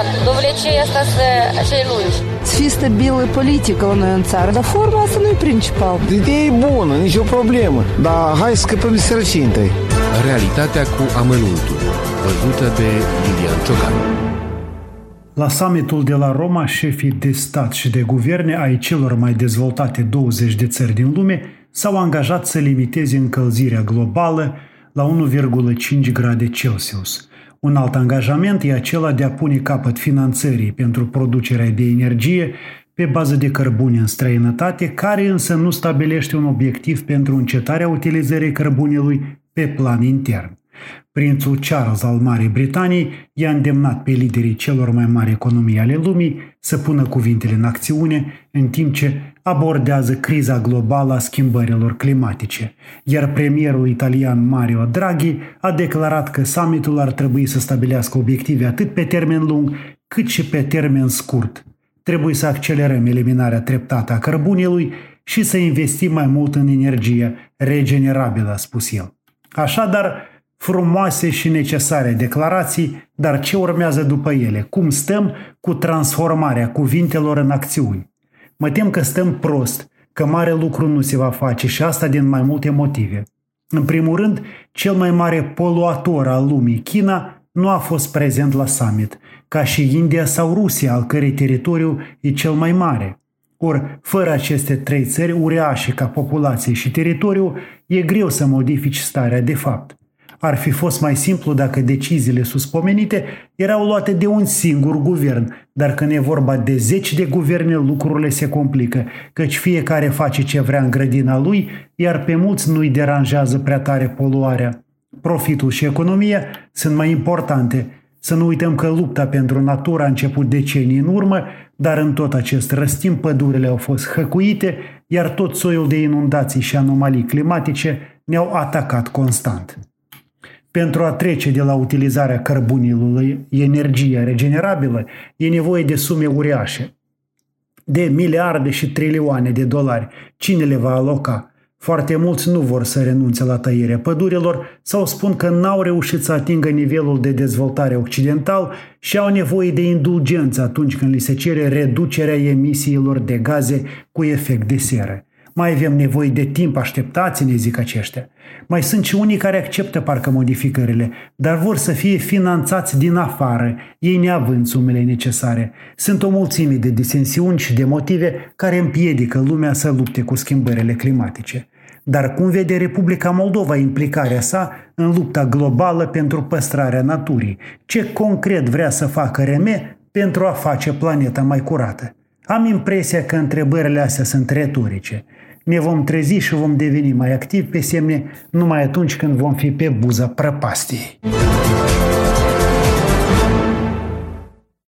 aceea asta să acei lungi. Să fie stabilă politică la noi în țară, dar forma asta nu e principal. Ideea e bună, nicio problemă, dar hai să scăpăm de sărăcinte. Realitatea cu amănuntul, văzută de Lilian Ciocan. La summitul de la Roma, șefii de stat și de guverne ai celor mai dezvoltate 20 de țări din lume s-au angajat să limiteze încălzirea globală la 1,5 grade Celsius. Un alt angajament e acela de a pune capăt finanțării pentru producerea de energie pe bază de cărbune în străinătate, care însă nu stabilește un obiectiv pentru încetarea utilizării cărbunelui pe plan intern. Prințul Charles al Marii Britanii i-a îndemnat pe liderii celor mai mari economii ale lumii să pună cuvintele în acțiune în timp ce abordează criza globală a schimbărilor climatice. Iar premierul italian Mario Draghi a declarat că summitul ar trebui să stabilească obiective atât pe termen lung cât și pe termen scurt. Trebuie să accelerăm eliminarea treptată a cărbunelui și să investim mai mult în energie regenerabilă, a spus el. Așadar, frumoase și necesare declarații, dar ce urmează după ele? Cum stăm cu transformarea cuvintelor în acțiuni? Mă tem că stăm prost, că mare lucru nu se va face și asta din mai multe motive. În primul rând, cel mai mare poluator al lumii, China, nu a fost prezent la summit, ca și India sau Rusia, al cărei teritoriu e cel mai mare. Ori, fără aceste trei țări uriașe ca populație și teritoriu, e greu să modifici starea de fapt. Ar fi fost mai simplu dacă deciziile suspomenite erau luate de un singur guvern, dar când e vorba de zeci de guverne, lucrurile se complică, căci fiecare face ce vrea în grădina lui, iar pe mulți nu-i deranjează prea tare poluarea. Profitul și economia sunt mai importante. Să nu uităm că lupta pentru natură a început decenii în urmă, dar în tot acest răstim pădurile au fost hăcuite, iar tot soiul de inundații și anomalii climatice ne-au atacat constant. Pentru a trece de la utilizarea cărbunilului energia regenerabilă, e nevoie de sume uriașe, de miliarde și trilioane de dolari. Cine le va aloca? Foarte mulți nu vor să renunțe la tăierea pădurilor sau spun că n-au reușit să atingă nivelul de dezvoltare occidental și au nevoie de indulgență atunci când li se cere reducerea emisiilor de gaze cu efect de seră. Mai avem nevoie de timp, așteptați-ne, zic aceștia. Mai sunt și unii care acceptă parcă modificările, dar vor să fie finanțați din afară, ei neavând sumele necesare. Sunt o mulțime de disensiuni și de motive care împiedică lumea să lupte cu schimbările climatice. Dar cum vede Republica Moldova implicarea sa în lupta globală pentru păstrarea naturii? Ce concret vrea să facă RME pentru a face planeta mai curată? Am impresia că întrebările astea sunt retorice ne vom trezi și vom deveni mai activi pe semne numai atunci când vom fi pe buza prăpastiei.